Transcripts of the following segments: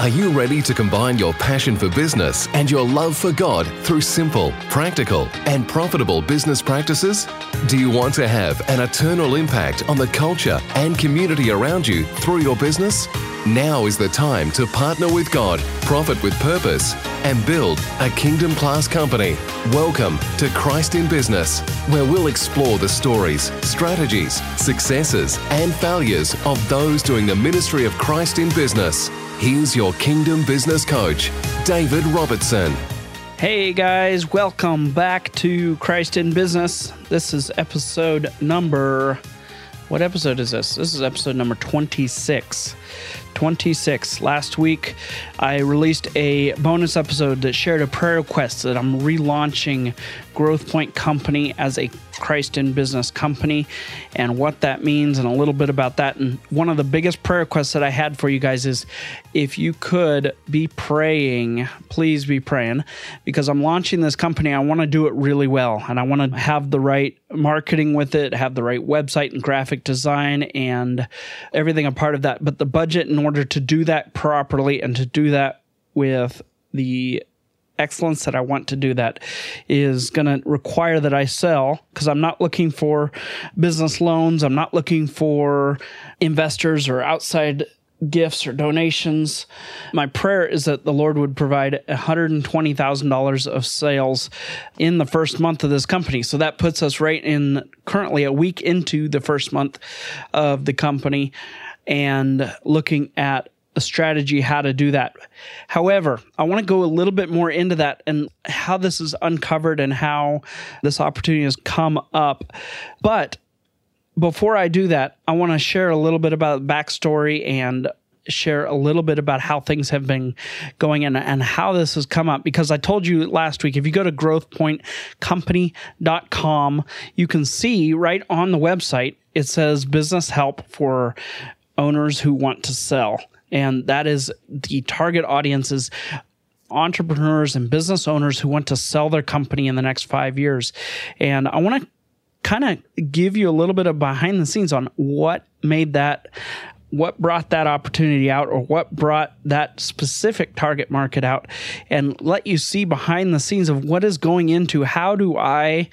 Are you ready to combine your passion for business and your love for God through simple, practical, and profitable business practices? Do you want to have an eternal impact on the culture and community around you through your business? Now is the time to partner with God, profit with purpose, and build a kingdom class company. Welcome to Christ in Business, where we'll explore the stories, strategies, successes, and failures of those doing the ministry of Christ in business. Here's your Kingdom Business Coach, David Robertson. Hey guys, welcome back to Christ in Business. This is episode number. What episode is this? This is episode number 26. 26. Last week, I released a bonus episode that shared a prayer request that I'm relaunching Growth Point Company as a Christ in Business company and what that means and a little bit about that. And one of the biggest prayer requests that I had for you guys is if you could be praying, please be praying because I'm launching this company. I want to do it really well and I want to have the right marketing with it, have the right website and graphic design and everything a part of that. But the budget in order to do that properly and to do that with the excellence that I want to do that is going to require that I sell because I'm not looking for business loans. I'm not looking for investors or outside gifts or donations. My prayer is that the Lord would provide $120,000 of sales in the first month of this company. So that puts us right in currently a week into the first month of the company and looking at a strategy how to do that. However, I want to go a little bit more into that and how this is uncovered and how this opportunity has come up. But before I do that, I want to share a little bit about backstory and share a little bit about how things have been going and, and how this has come up because I told you last week if you go to growthpointcompany.com you can see right on the website it says business help for owners who want to sell and that is the target audiences entrepreneurs and business owners who want to sell their company in the next five years. And I want to kind of give you a little bit of behind the scenes on what made that what brought that opportunity out or what brought that specific target market out and let you see behind the scenes of what is going into how do I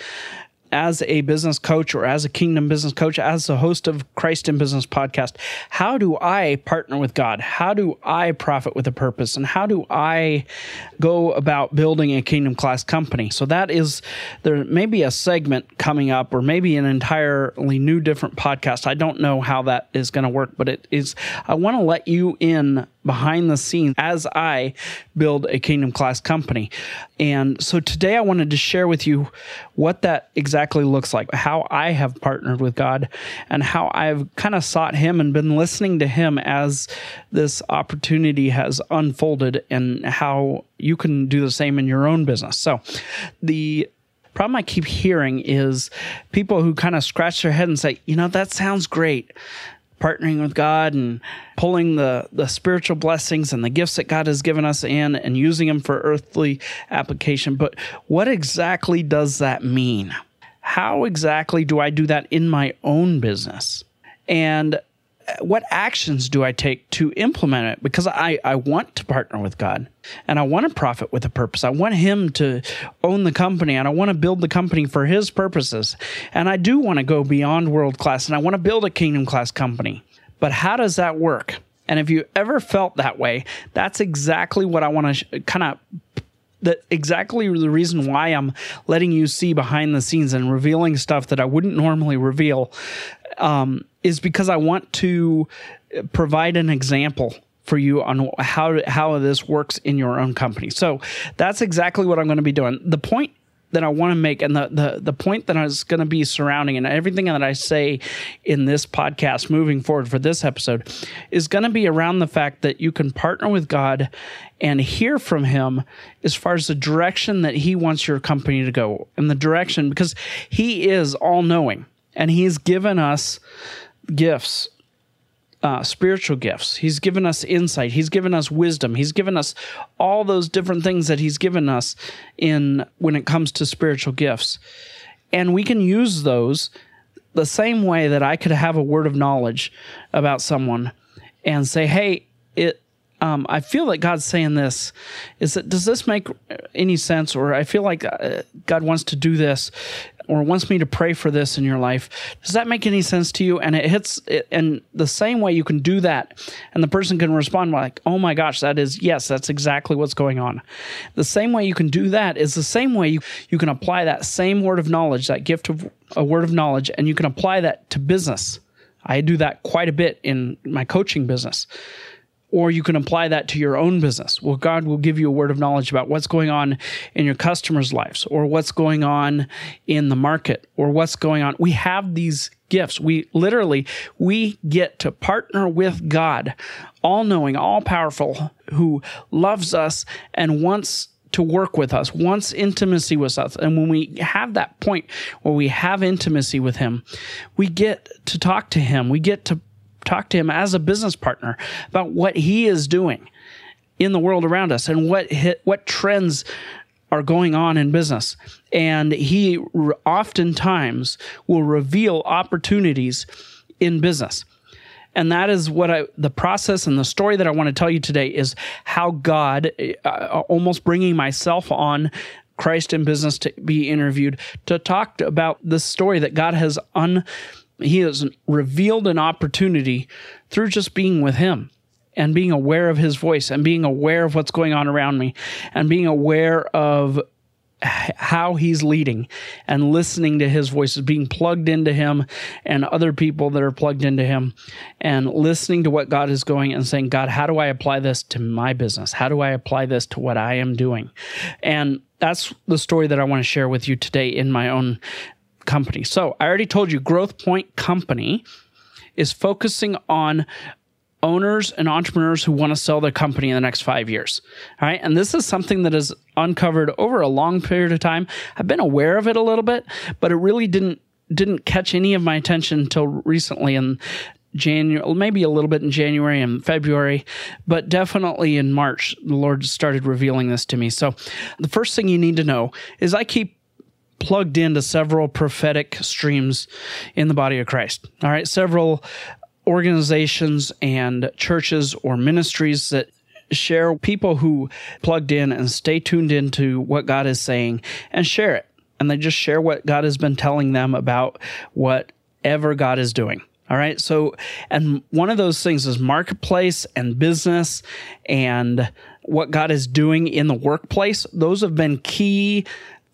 as a business coach or as a kingdom business coach, as a host of Christ in Business podcast, how do I partner with God? How do I profit with a purpose? And how do I go about building a kingdom class company? So that is, there may be a segment coming up or maybe an entirely new different podcast. I don't know how that is going to work, but it is, I want to let you in behind the scenes as I build a kingdom class company. And so today I wanted to share with you what that exactly looks like, how I have partnered with God, and how I've kind of sought Him and been listening to Him as this opportunity has unfolded, and how you can do the same in your own business. So the problem I keep hearing is people who kind of scratch their head and say, you know, that sounds great partnering with God and pulling the, the spiritual blessings and the gifts that God has given us in and using them for earthly application. But what exactly does that mean? How exactly do I do that in my own business? And what actions do I take to implement it? Because I, I want to partner with God and I want to profit with a purpose. I want Him to own the company and I want to build the company for His purposes. And I do want to go beyond world class and I want to build a kingdom class company. But how does that work? And if you ever felt that way, that's exactly what I want to sh- kind of that exactly the reason why I'm letting you see behind the scenes and revealing stuff that I wouldn't normally reveal um, is because I want to provide an example for you on how how this works in your own company. So that's exactly what I'm going to be doing. The point that I want to make and the the the point that is going to be surrounding and everything that I say in this podcast moving forward for this episode is going to be around the fact that you can partner with God and hear from him as far as the direction that he wants your company to go and the direction because he is all knowing and he's given us gifts uh, spiritual gifts. He's given us insight. He's given us wisdom. He's given us all those different things that he's given us in when it comes to spiritual gifts, and we can use those the same way that I could have a word of knowledge about someone and say, "Hey, it um, I feel that God's saying this is that does this make any sense? Or I feel like uh, God wants to do this or wants me to pray for this in your life. Does that make any sense to you? And it hits, it, the same way you can do that, and the person can respond like, "Oh my gosh, that is yes, that's exactly what's going on." The same way you can do that is the same way you you can apply that same word of knowledge, that gift of a word of knowledge, and you can apply that to business. I do that quite a bit in my coaching business or you can apply that to your own business. Well, God will give you a word of knowledge about what's going on in your customers' lives or what's going on in the market or what's going on. We have these gifts. We literally we get to partner with God, all knowing, all powerful, who loves us and wants to work with us, wants intimacy with us. And when we have that point where we have intimacy with him, we get to talk to him. We get to talk to him as a business partner about what he is doing in the world around us and what hit, what trends are going on in business. And he oftentimes will reveal opportunities in business. And that is what I, the process and the story that I want to tell you today is how God, uh, almost bringing myself on Christ in business to be interviewed to talk about the story that God has un he has revealed an opportunity through just being with him and being aware of his voice and being aware of what's going on around me and being aware of how he's leading and listening to his voices, being plugged into him and other people that are plugged into him and listening to what God is going and saying, God, how do I apply this to my business? How do I apply this to what I am doing? And that's the story that I want to share with you today in my own company. So I already told you, Growth Point Company is focusing on owners and entrepreneurs who want to sell their company in the next five years. All right. And this is something that is uncovered over a long period of time. I've been aware of it a little bit, but it really didn't didn't catch any of my attention until recently in January, maybe a little bit in January and February, but definitely in March, the Lord started revealing this to me. So, the first thing you need to know is I keep plugged into several prophetic streams in the body of Christ. All right, several organizations and churches or ministries that share people who plugged in and stay tuned into what God is saying and share it. And they just share what God has been telling them about whatever God is doing. All right. So, and one of those things is marketplace and business and what God is doing in the workplace. Those have been key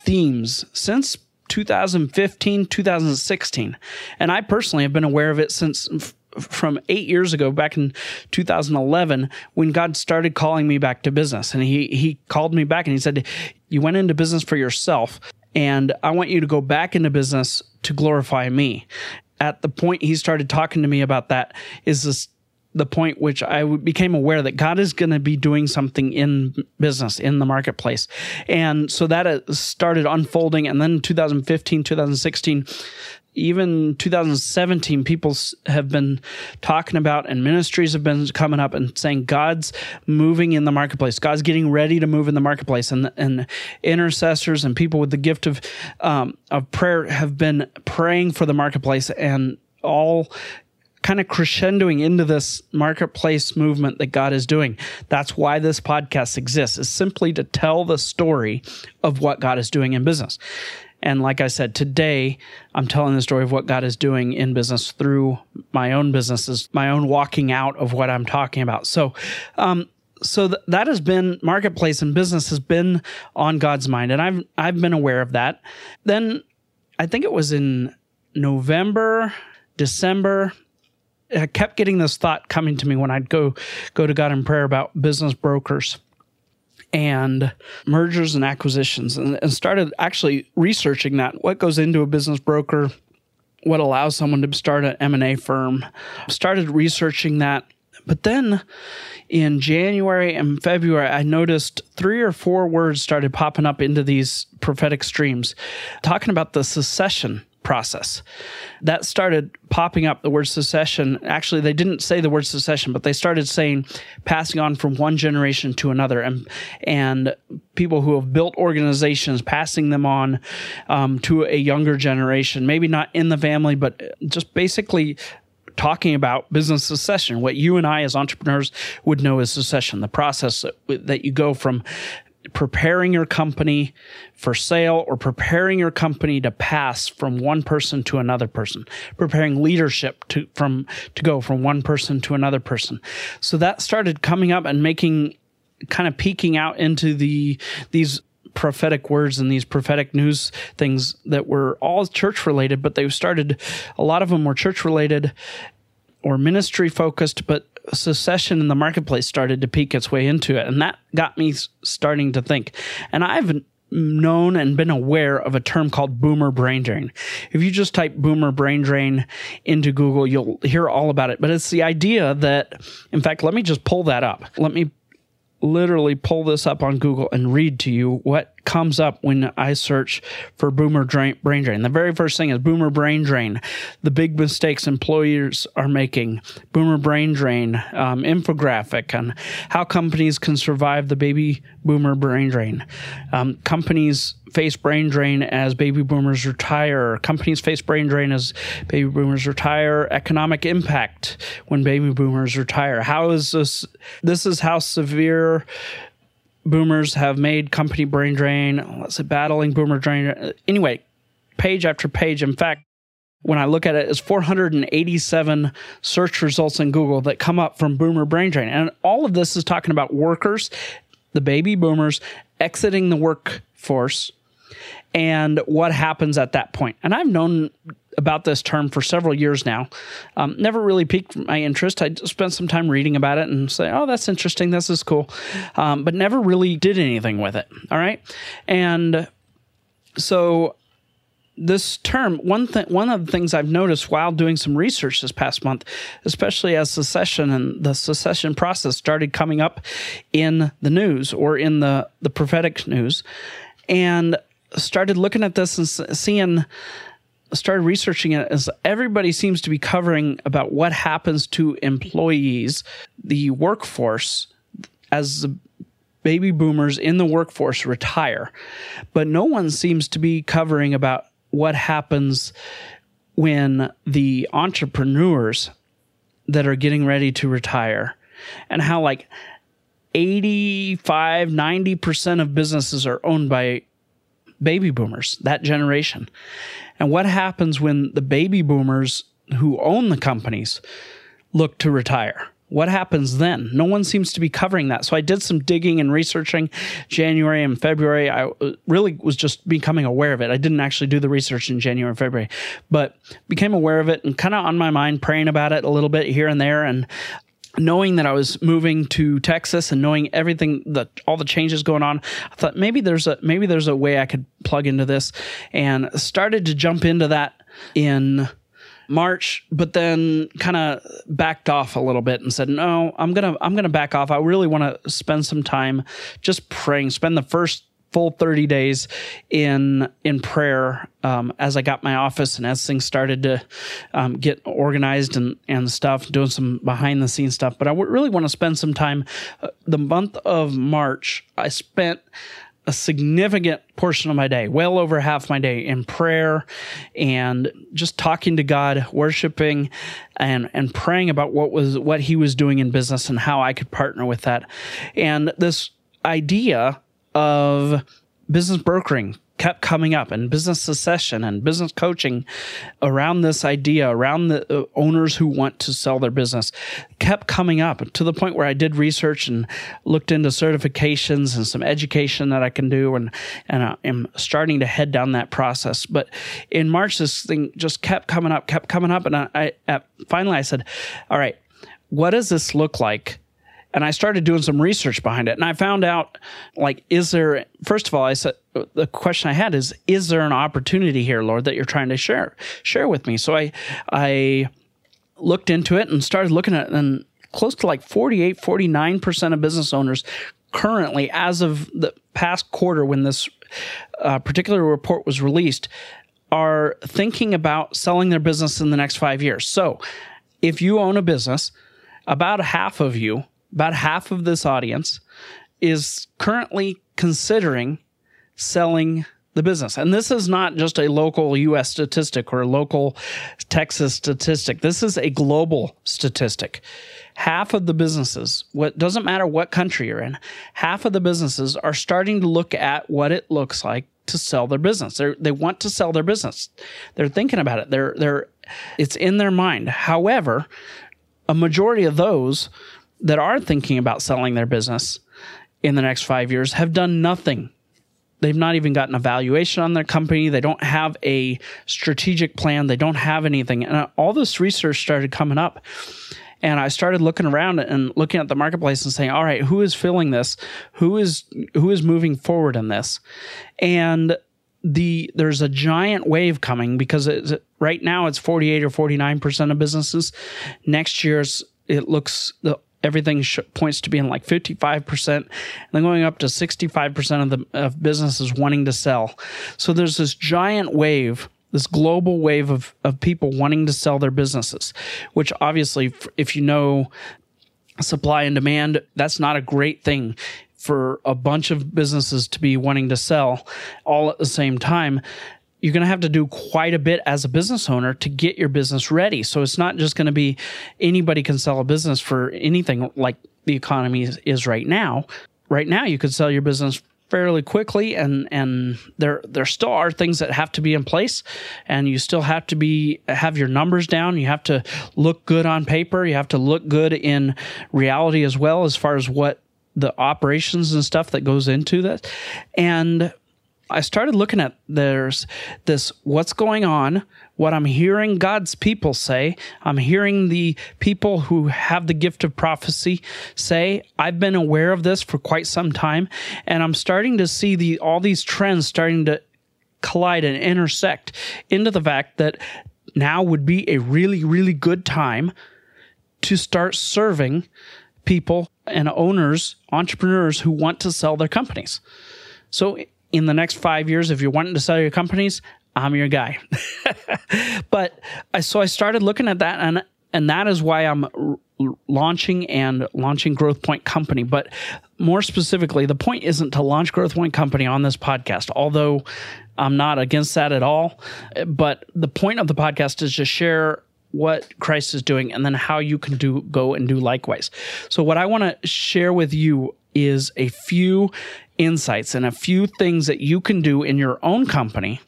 themes since 2015, 2016. And I personally have been aware of it since f- from eight years ago, back in 2011, when God started calling me back to business. And he, he called me back and he said, You went into business for yourself, and I want you to go back into business to glorify me. At the point he started talking to me about that, is this the point which I became aware that God is going to be doing something in business, in the marketplace. And so that uh, started unfolding. And then 2015, 2016, even 2017, people have been talking about, and ministries have been coming up and saying God's moving in the marketplace. God's getting ready to move in the marketplace, and and intercessors and people with the gift of um, of prayer have been praying for the marketplace, and all kind of crescendoing into this marketplace movement that God is doing. That's why this podcast exists, is simply to tell the story of what God is doing in business. And like I said, today I'm telling the story of what God is doing in business through my own businesses, my own walking out of what I'm talking about. So, um, so th- that has been marketplace and business has been on God's mind, and I've I've been aware of that. Then I think it was in November, December, I kept getting this thought coming to me when I'd go go to God in prayer about business brokers and mergers and acquisitions and, and started actually researching that. What goes into a business broker? What allows someone to start an m&a firm? Started researching that. But then in january and february i noticed three or four words started popping up into these prophetic streams talking about the secession process. That started popping up the word secession. Actually, they didn't say the word secession, but they started saying passing on from one generation to another, and and people who have built organizations passing them on um, to a younger generation. Maybe not in the family, but just basically talking about business succession, what you and I as entrepreneurs would know as succession, the process that you go from preparing your company for sale or preparing your company to pass from one person to another person preparing leadership to from to go from one person to another person. So that started coming up and making kind of peeking out into the these prophetic words and these prophetic news things that were all church related but they started a lot of them were church related or ministry focused but secession in the marketplace started to peek its way into it. And that got me starting to think. And I've known and been aware of a term called boomer brain drain. If you just type boomer brain drain into Google, you'll hear all about it. But it's the idea that, in fact, let me just pull that up. Let me literally pull this up on Google and read to you what comes up when I search for boomer drain, brain drain. The very first thing is boomer brain drain, the big mistakes employers are making, boomer brain drain, um, infographic on how companies can survive the baby boomer brain drain. Um, companies face brain drain as baby boomers retire. Companies face brain drain as baby boomers retire. Economic impact when baby boomers retire. How is this? This is how severe boomers have made company brain drain. Let's say battling boomer drain. Anyway, page after page. In fact, when I look at it, it's 487 search results in Google that come up from boomer brain drain. And all of this is talking about workers, the baby boomers exiting the workforce and what happens at that point. And I've known about this term for several years now. Um, never really piqued my interest. I spent some time reading about it and say, "Oh, that's interesting. This is cool," um, but never really did anything with it. All right, and so this term one thing one of the things I've noticed while doing some research this past month, especially as secession and the secession process started coming up in the news or in the the prophetic news, and started looking at this and seeing started researching it as everybody seems to be covering about what happens to employees, the workforce, as the baby boomers in the workforce retire. But no one seems to be covering about what happens when the entrepreneurs that are getting ready to retire and how like 85 90% of businesses are owned by baby boomers, that generation. And what happens when the baby boomers who own the companies look to retire? What happens then? No one seems to be covering that. So I did some digging and researching January and February. I uh, really was just becoming aware of it. I didn't actually do the research in January and February, but became aware of it and kind of on my mind, praying about it a little bit here and there. And knowing that I was moving to Texas and knowing everything that all the changes going on, I thought maybe there's a maybe there's a way I could plug into this and started to jump into that in March, but then kind of backed off a little bit and said, "No, I'm going to I'm going to back off. I really want to spend some time just praying, spend the first full 30 days in in prayer um, as I got my office and as things started to um, get organized and and stuff, doing some behind the scenes stuff. But I w- really want to spend some time. Uh, the month of March, I spent a significant portion of my day, well over half my day in prayer and just talking to God, worshiping and and praying about what was what he was doing in business and how I could partner with that. And this idea of business brokering kept coming up and business succession and business coaching around this idea around the uh, owners who want to sell their business kept coming up to the point where I did research and looked into certifications and some education that I can do and and I am starting to head down that process. But in March this thing just kept coming up kept coming up. And I, I finally I said all right what does this look like and I started doing some research behind it. And I found out, like, is there, first of all, I said, the question I had is, is there an opportunity here, Lord, that you're trying to share, share with me? So I, I looked into it and started looking at and close to like 48, 49% of business owners currently, as of the past quarter when this uh, particular report was released, are thinking about selling their business in the next five years. So if you own a business, about half of you about half of this audience is currently considering selling the business. And this is not just a local US statistic or a local Texas statistic. This is a global statistic. Half of the businesses, what doesn't matter what country you're in, half of the businesses are starting to look at what it looks like to sell their business. They they want to sell their business. They're thinking about it. They're they're it's in their mind. However, a majority of those that are thinking about selling their business in the next 5 years have done nothing They've not even gotten a valuation on their company. They don't have a strategic plan. They don't have anything. And all this research started coming up. And I started looking around and looking at the marketplace and saying, all right, who is filling this? Who is who is moving forward in this? And the there's a giant wave coming because right now it's 48 or 49 percent of businesses. Next year's it looks the everything sh- points to being like 55% and then going up to 65% of the of businesses wanting to sell. So there's this giant wave this global wave of, of people wanting to sell their businesses which obviously if you know supply and demand that's not a great thing for a bunch of businesses to be wanting to sell all at the same time you're going to have to do quite a bit as a business owner to get your business ready. So it's not just going to be anybody can sell a business for anything like the economy is, is right now. Right now, you could sell your business fairly quickly and and there there still are things that have to be in place and you still have to be have your numbers down you have to look good on paper you have to look good in reality as well as far as what the operations and stuff that goes into that and I started looking at there's this what's going on, what I'm hearing God's people say. I'm hearing the people who have the gift of prophecy say. I've been aware of this for quite some time, and I'm starting to see the all these trends starting to collide and intersect into the fact that now would be a really, really good time to start serving people and owners, entrepreneurs who want to sell their companies. So in the next five years, if you're wanting to sell your companies, I'm your guy. but I, so I started looking at that, and and that is why I'm r- launching and launching Growth Point Company. But more specifically, the point isn't to launch Growth Point Company on this podcast, although I'm not against that at all. But the point of the podcast is to share what Christ is doing and then how you can do go and do likewise. So what I want to share with you is a few insights and a few things that you can do in your own company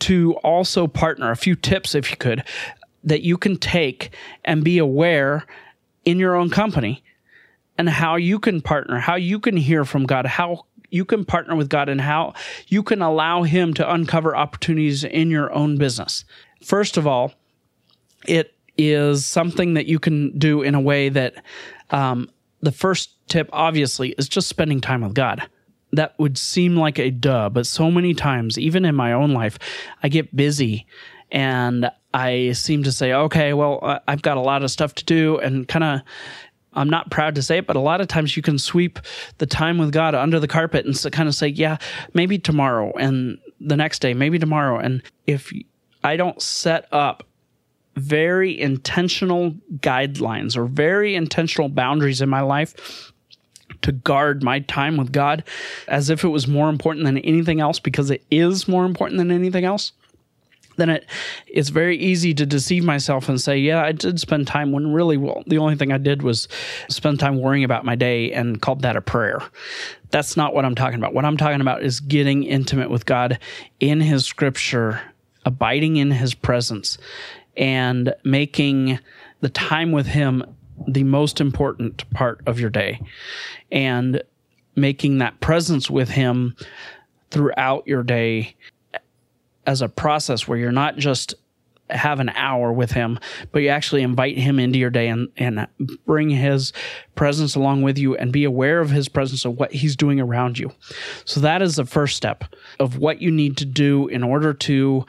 to also partner, a few tips, if you could, that you can take and be aware in your own company and how you can partner, how you can hear from God, how you can partner with God, and how you can allow Him to uncover opportunities in your own business. First of all, it is something that you can do in a way that um, the first tip, obviously, is just spending time with God. That would seem like a duh, but so many times, even in my own life, I get busy and I seem to say, okay, well, I've got a lot of stuff to do and kind of. I'm not proud to say it, but a lot of times you can sweep the time with God under the carpet and so kind of say, yeah, maybe tomorrow and the next day, maybe tomorrow. And if I don't set up very intentional guidelines or very intentional boundaries in my life to guard my time with God as if it was more important than anything else because it is more important than anything else then it it's very easy to deceive myself and say, yeah, I did spend time when really well the only thing I did was spend time worrying about my day and called that a prayer. That's not what I'm talking about. What I'm talking about is getting intimate with God in his scripture, abiding in his presence and making the time with him the most important part of your day and making that presence with him throughout your day as a process where you're not just have an hour with him, but you actually invite him into your day and, and bring his presence along with you and be aware of his presence of what he's doing around you. So that is the first step of what you need to do in order to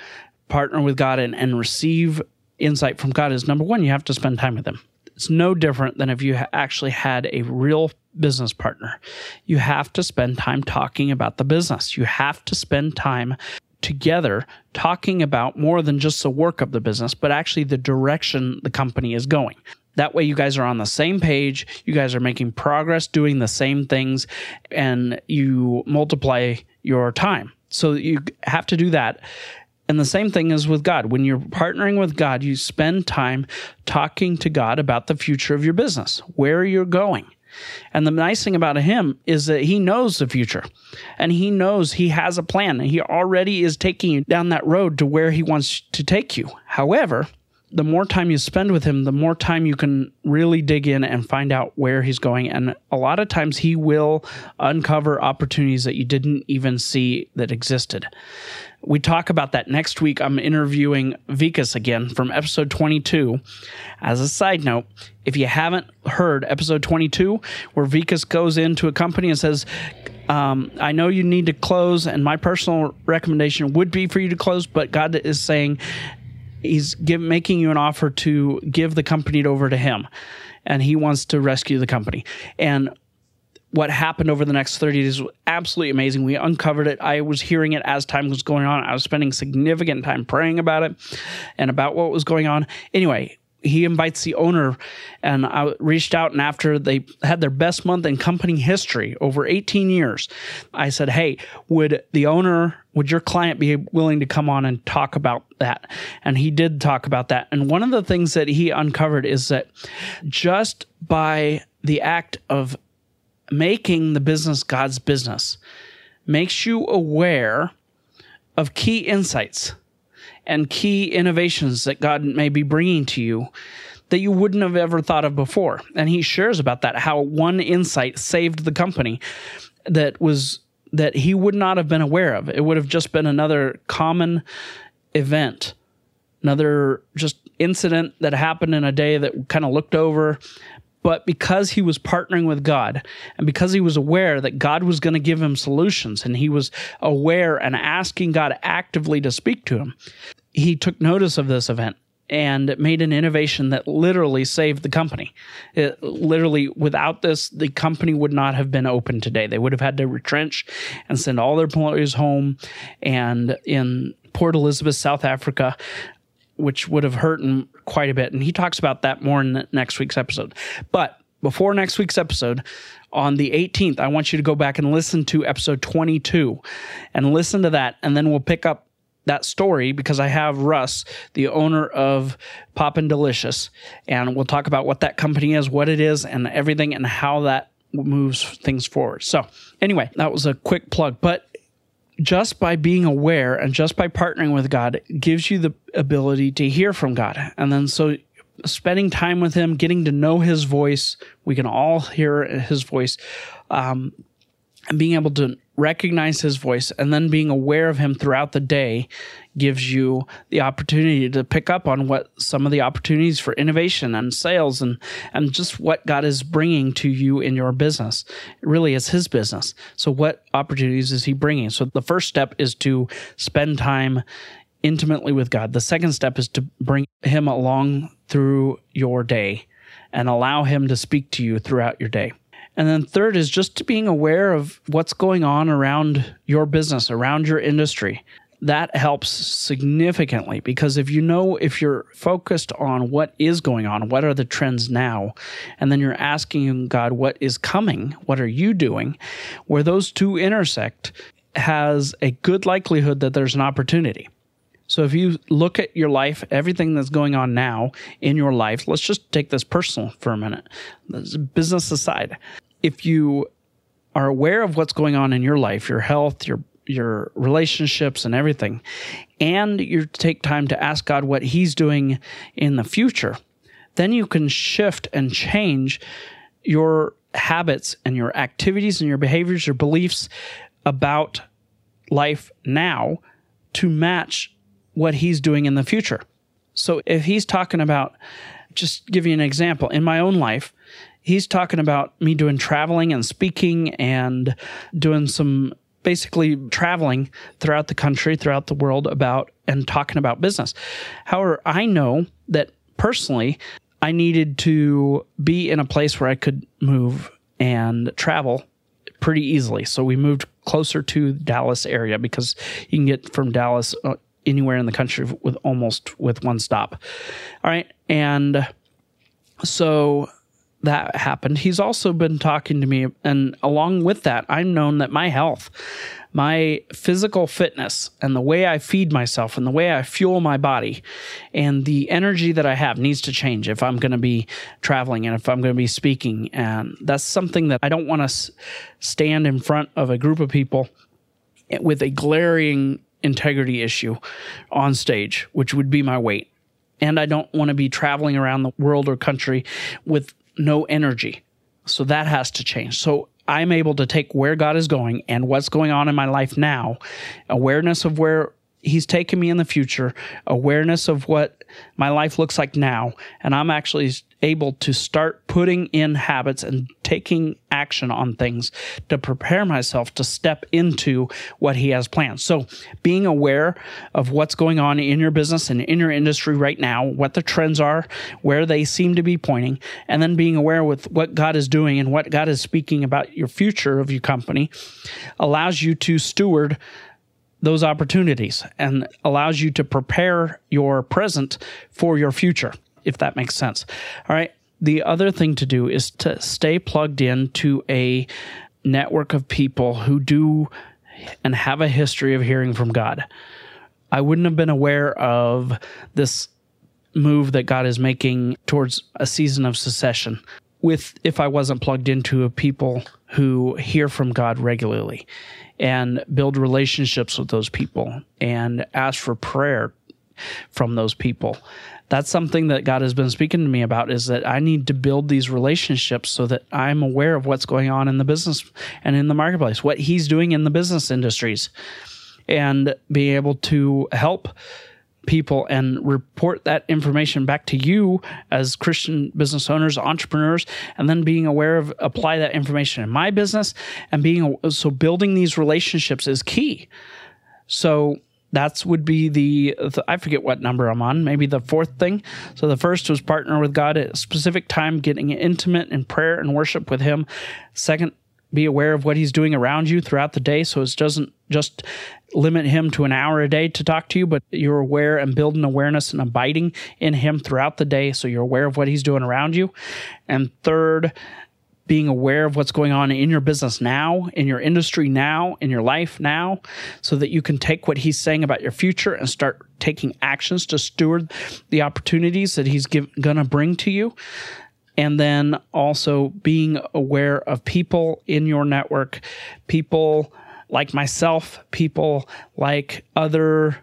partner with God and, and receive insight from God is number one, you have to spend time with Him. It's no different than if you actually had a real business partner. You have to spend time talking about the business. You have to spend time together talking about more than just the work of the business, but actually the direction the company is going. That way, you guys are on the same page. You guys are making progress doing the same things, and you multiply your time. So you have to do that. And the same thing is with God. When you're partnering with God, you spend time talking to God about the future of your business, where you're going. And the nice thing about him is that he knows the future and he knows he has a plan and he already is taking you down that road to where he wants to take you. However, the more time you spend with him, the more time you can really dig in and find out where he's going. And a lot of times he will uncover opportunities that you didn't even see that existed. We talk about that next week. I'm interviewing Vikas again from episode 22. As a side note, if you haven't heard episode 22, where Vikas goes into a company and says, um, I know you need to close, and my personal recommendation would be for you to close, but God is saying, He's give, making you an offer to give the company over to Him, and He wants to rescue the company. And what happened over the next 30 days was absolutely amazing. We uncovered it. I was hearing it as time was going on. I was spending significant time praying about it and about what was going on. Anyway, he invites the owner and I reached out and after they had their best month in company history over 18 years, I said, "Hey, would the owner, would your client be willing to come on and talk about that?" And he did talk about that. And one of the things that he uncovered is that just by the act of making the business God's business makes you aware of key insights and key innovations that God may be bringing to you that you wouldn't have ever thought of before. And he shares about that how one insight saved the company that was that he would not have been aware of. It would have just been another common event, another just incident that happened in a day that kind of looked over, but because he was partnering with God and because he was aware that God was going to give him solutions and he was aware and asking God actively to speak to him, he took notice of this event and made an innovation that literally saved the company. It, literally, without this, the company would not have been open today. They would have had to retrench and send all their employees home. And in Port Elizabeth, South Africa, which would have hurt him quite a bit. And he talks about that more in next week's episode. But before next week's episode, on the 18th, I want you to go back and listen to episode 22 and listen to that. And then we'll pick up that story because I have Russ, the owner of Poppin' Delicious, and we'll talk about what that company is, what it is, and everything, and how that moves things forward. So, anyway, that was a quick plug. But just by being aware and just by partnering with God gives you the ability to hear from God. And then so spending time with Him, getting to know His voice, we can all hear His voice. Um, and being able to recognize his voice and then being aware of him throughout the day gives you the opportunity to pick up on what some of the opportunities for innovation and sales and and just what God is bringing to you in your business. It really is his business. So what opportunities is he bringing? So the first step is to spend time intimately with God. The second step is to bring him along through your day and allow him to speak to you throughout your day. And then third is just to being aware of what's going on around your business, around your industry. That helps significantly because if you know, if you're focused on what is going on, what are the trends now, and then you're asking God, what is coming? What are you doing? Where those two intersect has a good likelihood that there's an opportunity. So if you look at your life, everything that's going on now in your life, let's just take this personal for a minute, business aside if you are aware of what's going on in your life, your health, your your relationships and everything, and you take time to ask God what He's doing in the future, then you can shift and change your habits and your activities and your behaviors, your beliefs about life now to match what He's doing in the future. So if He's talking about, just give you an example, in my own life, he's talking about me doing traveling and speaking and doing some basically traveling throughout the country, throughout the world about and talking about business. However, I know that personally, I needed to be in a place where I could move and travel pretty easily. So we moved closer to Dallas area because you can get from Dallas uh, anywhere in the country with almost with one stop. All right, and so that happened, he's also been talking to me. And along with that, I've known that my health, my physical fitness, and the way I feed myself and the way I fuel my body and the energy that I have needs to change if I'm going to be traveling and if I'm going to be speaking. And that's something that I don't want to stand in front of a group of people with a glaring integrity issue on stage, which would be my weight. And I don't want to be traveling around the world or country with no energy. So that has to change. So I'm able to take where God is going and what's going on in my life now, awareness of where He's taken me in the future, awareness of what my life looks like now, and I'm actually able to start putting in habits and taking action on things to prepare myself to step into what he has planned. So, being aware of what's going on in your business and in your industry right now, what the trends are, where they seem to be pointing, and then being aware with what God is doing and what God is speaking about your future of your company allows you to steward those opportunities and allows you to prepare your present for your future if that makes sense. All right. The other thing to do is to stay plugged in to a network of people who do and have a history of hearing from God. I wouldn't have been aware of this move that God is making towards a season of secession with if I wasn't plugged into people who hear from God regularly and build relationships with those people and ask for prayer from those people. That's something that God has been speaking to me about is that I need to build these relationships so that I'm aware of what's going on in the business and in the marketplace, what he's doing in the business industries, and be able to help people and report that information back to you as Christian business owners, entrepreneurs, and then being aware of apply that information in my business and being so building these relationships is key. So that's would be the, the, I forget what number I'm on, maybe the fourth thing. So the first was partner with God at a specific time, getting intimate in prayer and worship with Him. Second, be aware of what He's doing around you throughout the day, so it doesn't just limit Him to an hour a day to talk to you, but you're aware and building awareness and abiding in Him throughout the day, so you're aware of what He's doing around you. And third, being aware of what's going on in your business now, in your industry now, in your life now, so that you can take what he's saying about your future and start taking actions to steward the opportunities that he's going to bring to you. And then also being aware of people in your network, people like myself, people like other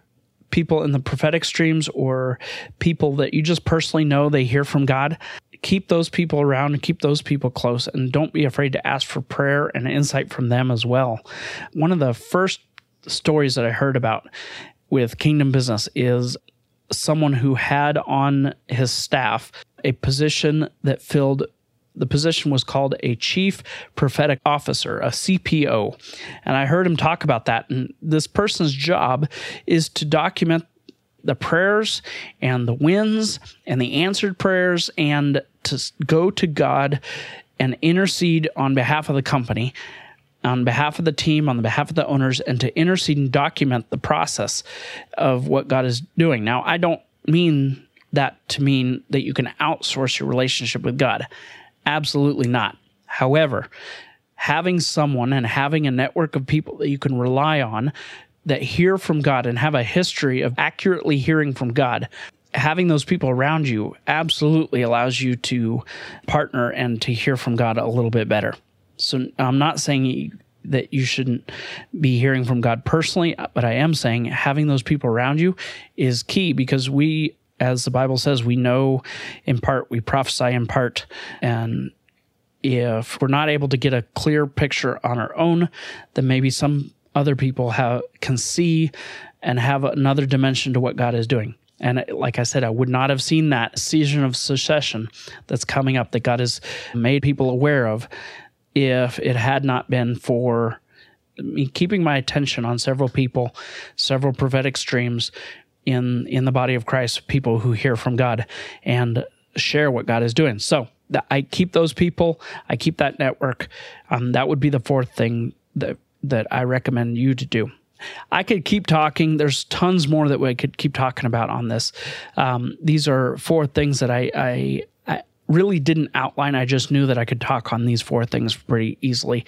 people in the prophetic streams or people that you just personally know they hear from God keep those people around and keep those people close and don't be afraid to ask for prayer and insight from them as well. One of the first stories that I heard about with Kingdom Business is someone who had on his staff a position that filled the position was called a chief prophetic officer, a CPO. And I heard him talk about that. And this person's job is to document the prayers and the wins and the answered prayers and to go to God and intercede on behalf of the company, on behalf of the team, on behalf of the owners, and to intercede and document the process of what God is doing. Now, I don't mean that to mean that you can outsource your relationship with God. Absolutely not. However, having someone and having a network of people that you can rely on that hear from God and have a history of accurately hearing from God having those people around you absolutely allows you to partner and to hear from God a little bit better. So I'm not saying that you shouldn't be hearing from God personally, but I am saying having those people around you is key because we, as the Bible says, we know in part, we prophesy in part, and if we're not able to get a clear picture on our own, then maybe some other people have can see and have another dimension to what God is doing. And like I said, I would not have seen that season of secession that's coming up that God has made people aware of if it had not been for me keeping my attention on several people, several prophetic streams in in the body of Christ, people who hear from God and share what God is doing. So I keep those people. I keep that network. Um, that would be the fourth thing that that I recommend you to do. I could keep talking. There's tons more that we could keep talking about on this. Um, these are four things that I, I, I really didn't outline. I just knew that I could talk on these four things pretty easily.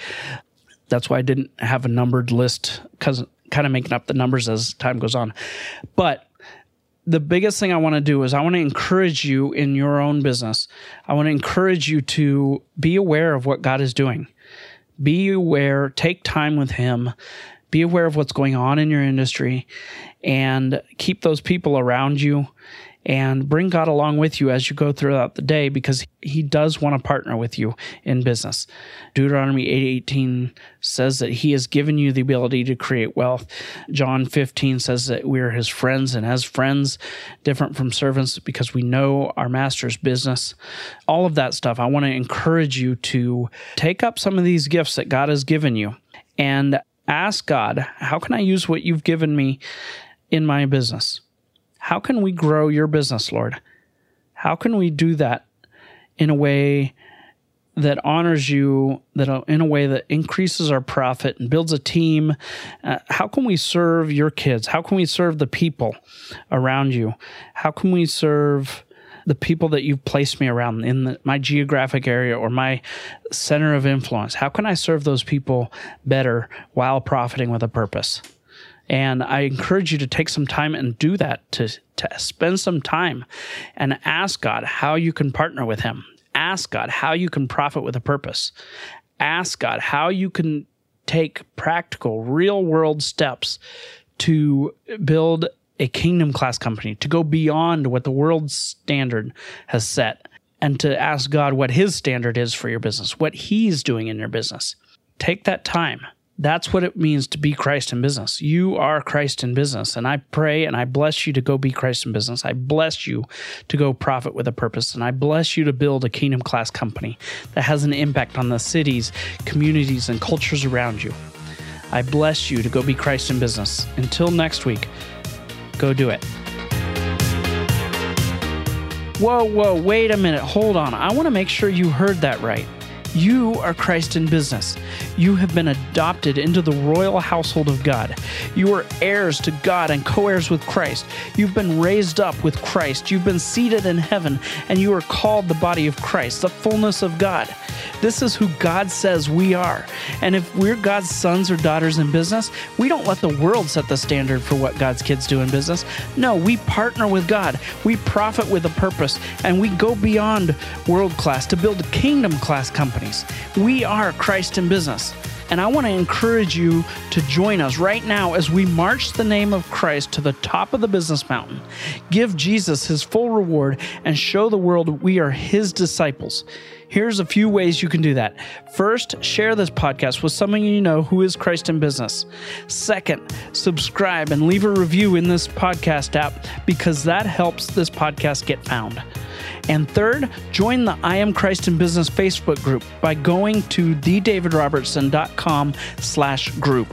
That's why I didn't have a numbered list because kind of making up the numbers as time goes on. But the biggest thing I want to do is I want to encourage you in your own business. I want to encourage you to be aware of what God is doing. Be aware, take time with Him, be aware of what's going on in your industry, and keep those people around you and bring God along with you as you go throughout the day because he does want to partner with you in business. Deuteronomy 8:18 says that he has given you the ability to create wealth. John 15 says that we are his friends and as friends different from servants because we know our master's business. All of that stuff. I want to encourage you to take up some of these gifts that God has given you and ask God, how can I use what you've given me in my business? How can we grow your business, Lord? How can we do that in a way that honors you, that uh, in a way that increases our profit and builds a team? Uh, how can we serve your kids? How can we serve the people around you? How can we serve the people that you've placed me around in the, my geographic area or my center of influence? How can I serve those people better while profiting with a purpose? And I encourage you to take some time and do that, to, to spend some time and ask God how you can partner with Him. Ask God how you can profit with a purpose. Ask God how you can take practical, real world steps to build a kingdom class company, to go beyond what the world's standard has set, and to ask God what His standard is for your business, what He's doing in your business. Take that time that's what it means to be Christ in business. You are Christ in business. And I pray and I bless you to go be Christ in business. I bless you to go profit with a purpose. And I bless you to build a kingdom class company that has an impact on the cities, communities, and cultures around you. I bless you to go be Christ in business. Until next week, go do it. Whoa, whoa, wait a minute. Hold on. I want to make sure you heard that right. You are Christ in business. You have been adopted into the royal household of God. You are heirs to God and co heirs with Christ. You've been raised up with Christ. You've been seated in heaven, and you are called the body of Christ, the fullness of God. This is who God says we are. And if we're God's sons or daughters in business, we don't let the world set the standard for what God's kids do in business. No, we partner with God. We profit with a purpose, and we go beyond world class to build kingdom class companies. We are Christ in business. And I want to encourage you to join us right now as we march the name of Christ to the top of the business mountain. Give Jesus his full reward and show the world we are his disciples. Here's a few ways you can do that. First, share this podcast with someone you know who is Christ in business. Second, subscribe and leave a review in this podcast app because that helps this podcast get found. And third, join the I Am Christ in Business Facebook group by going to thedavidrobertson.com slash group.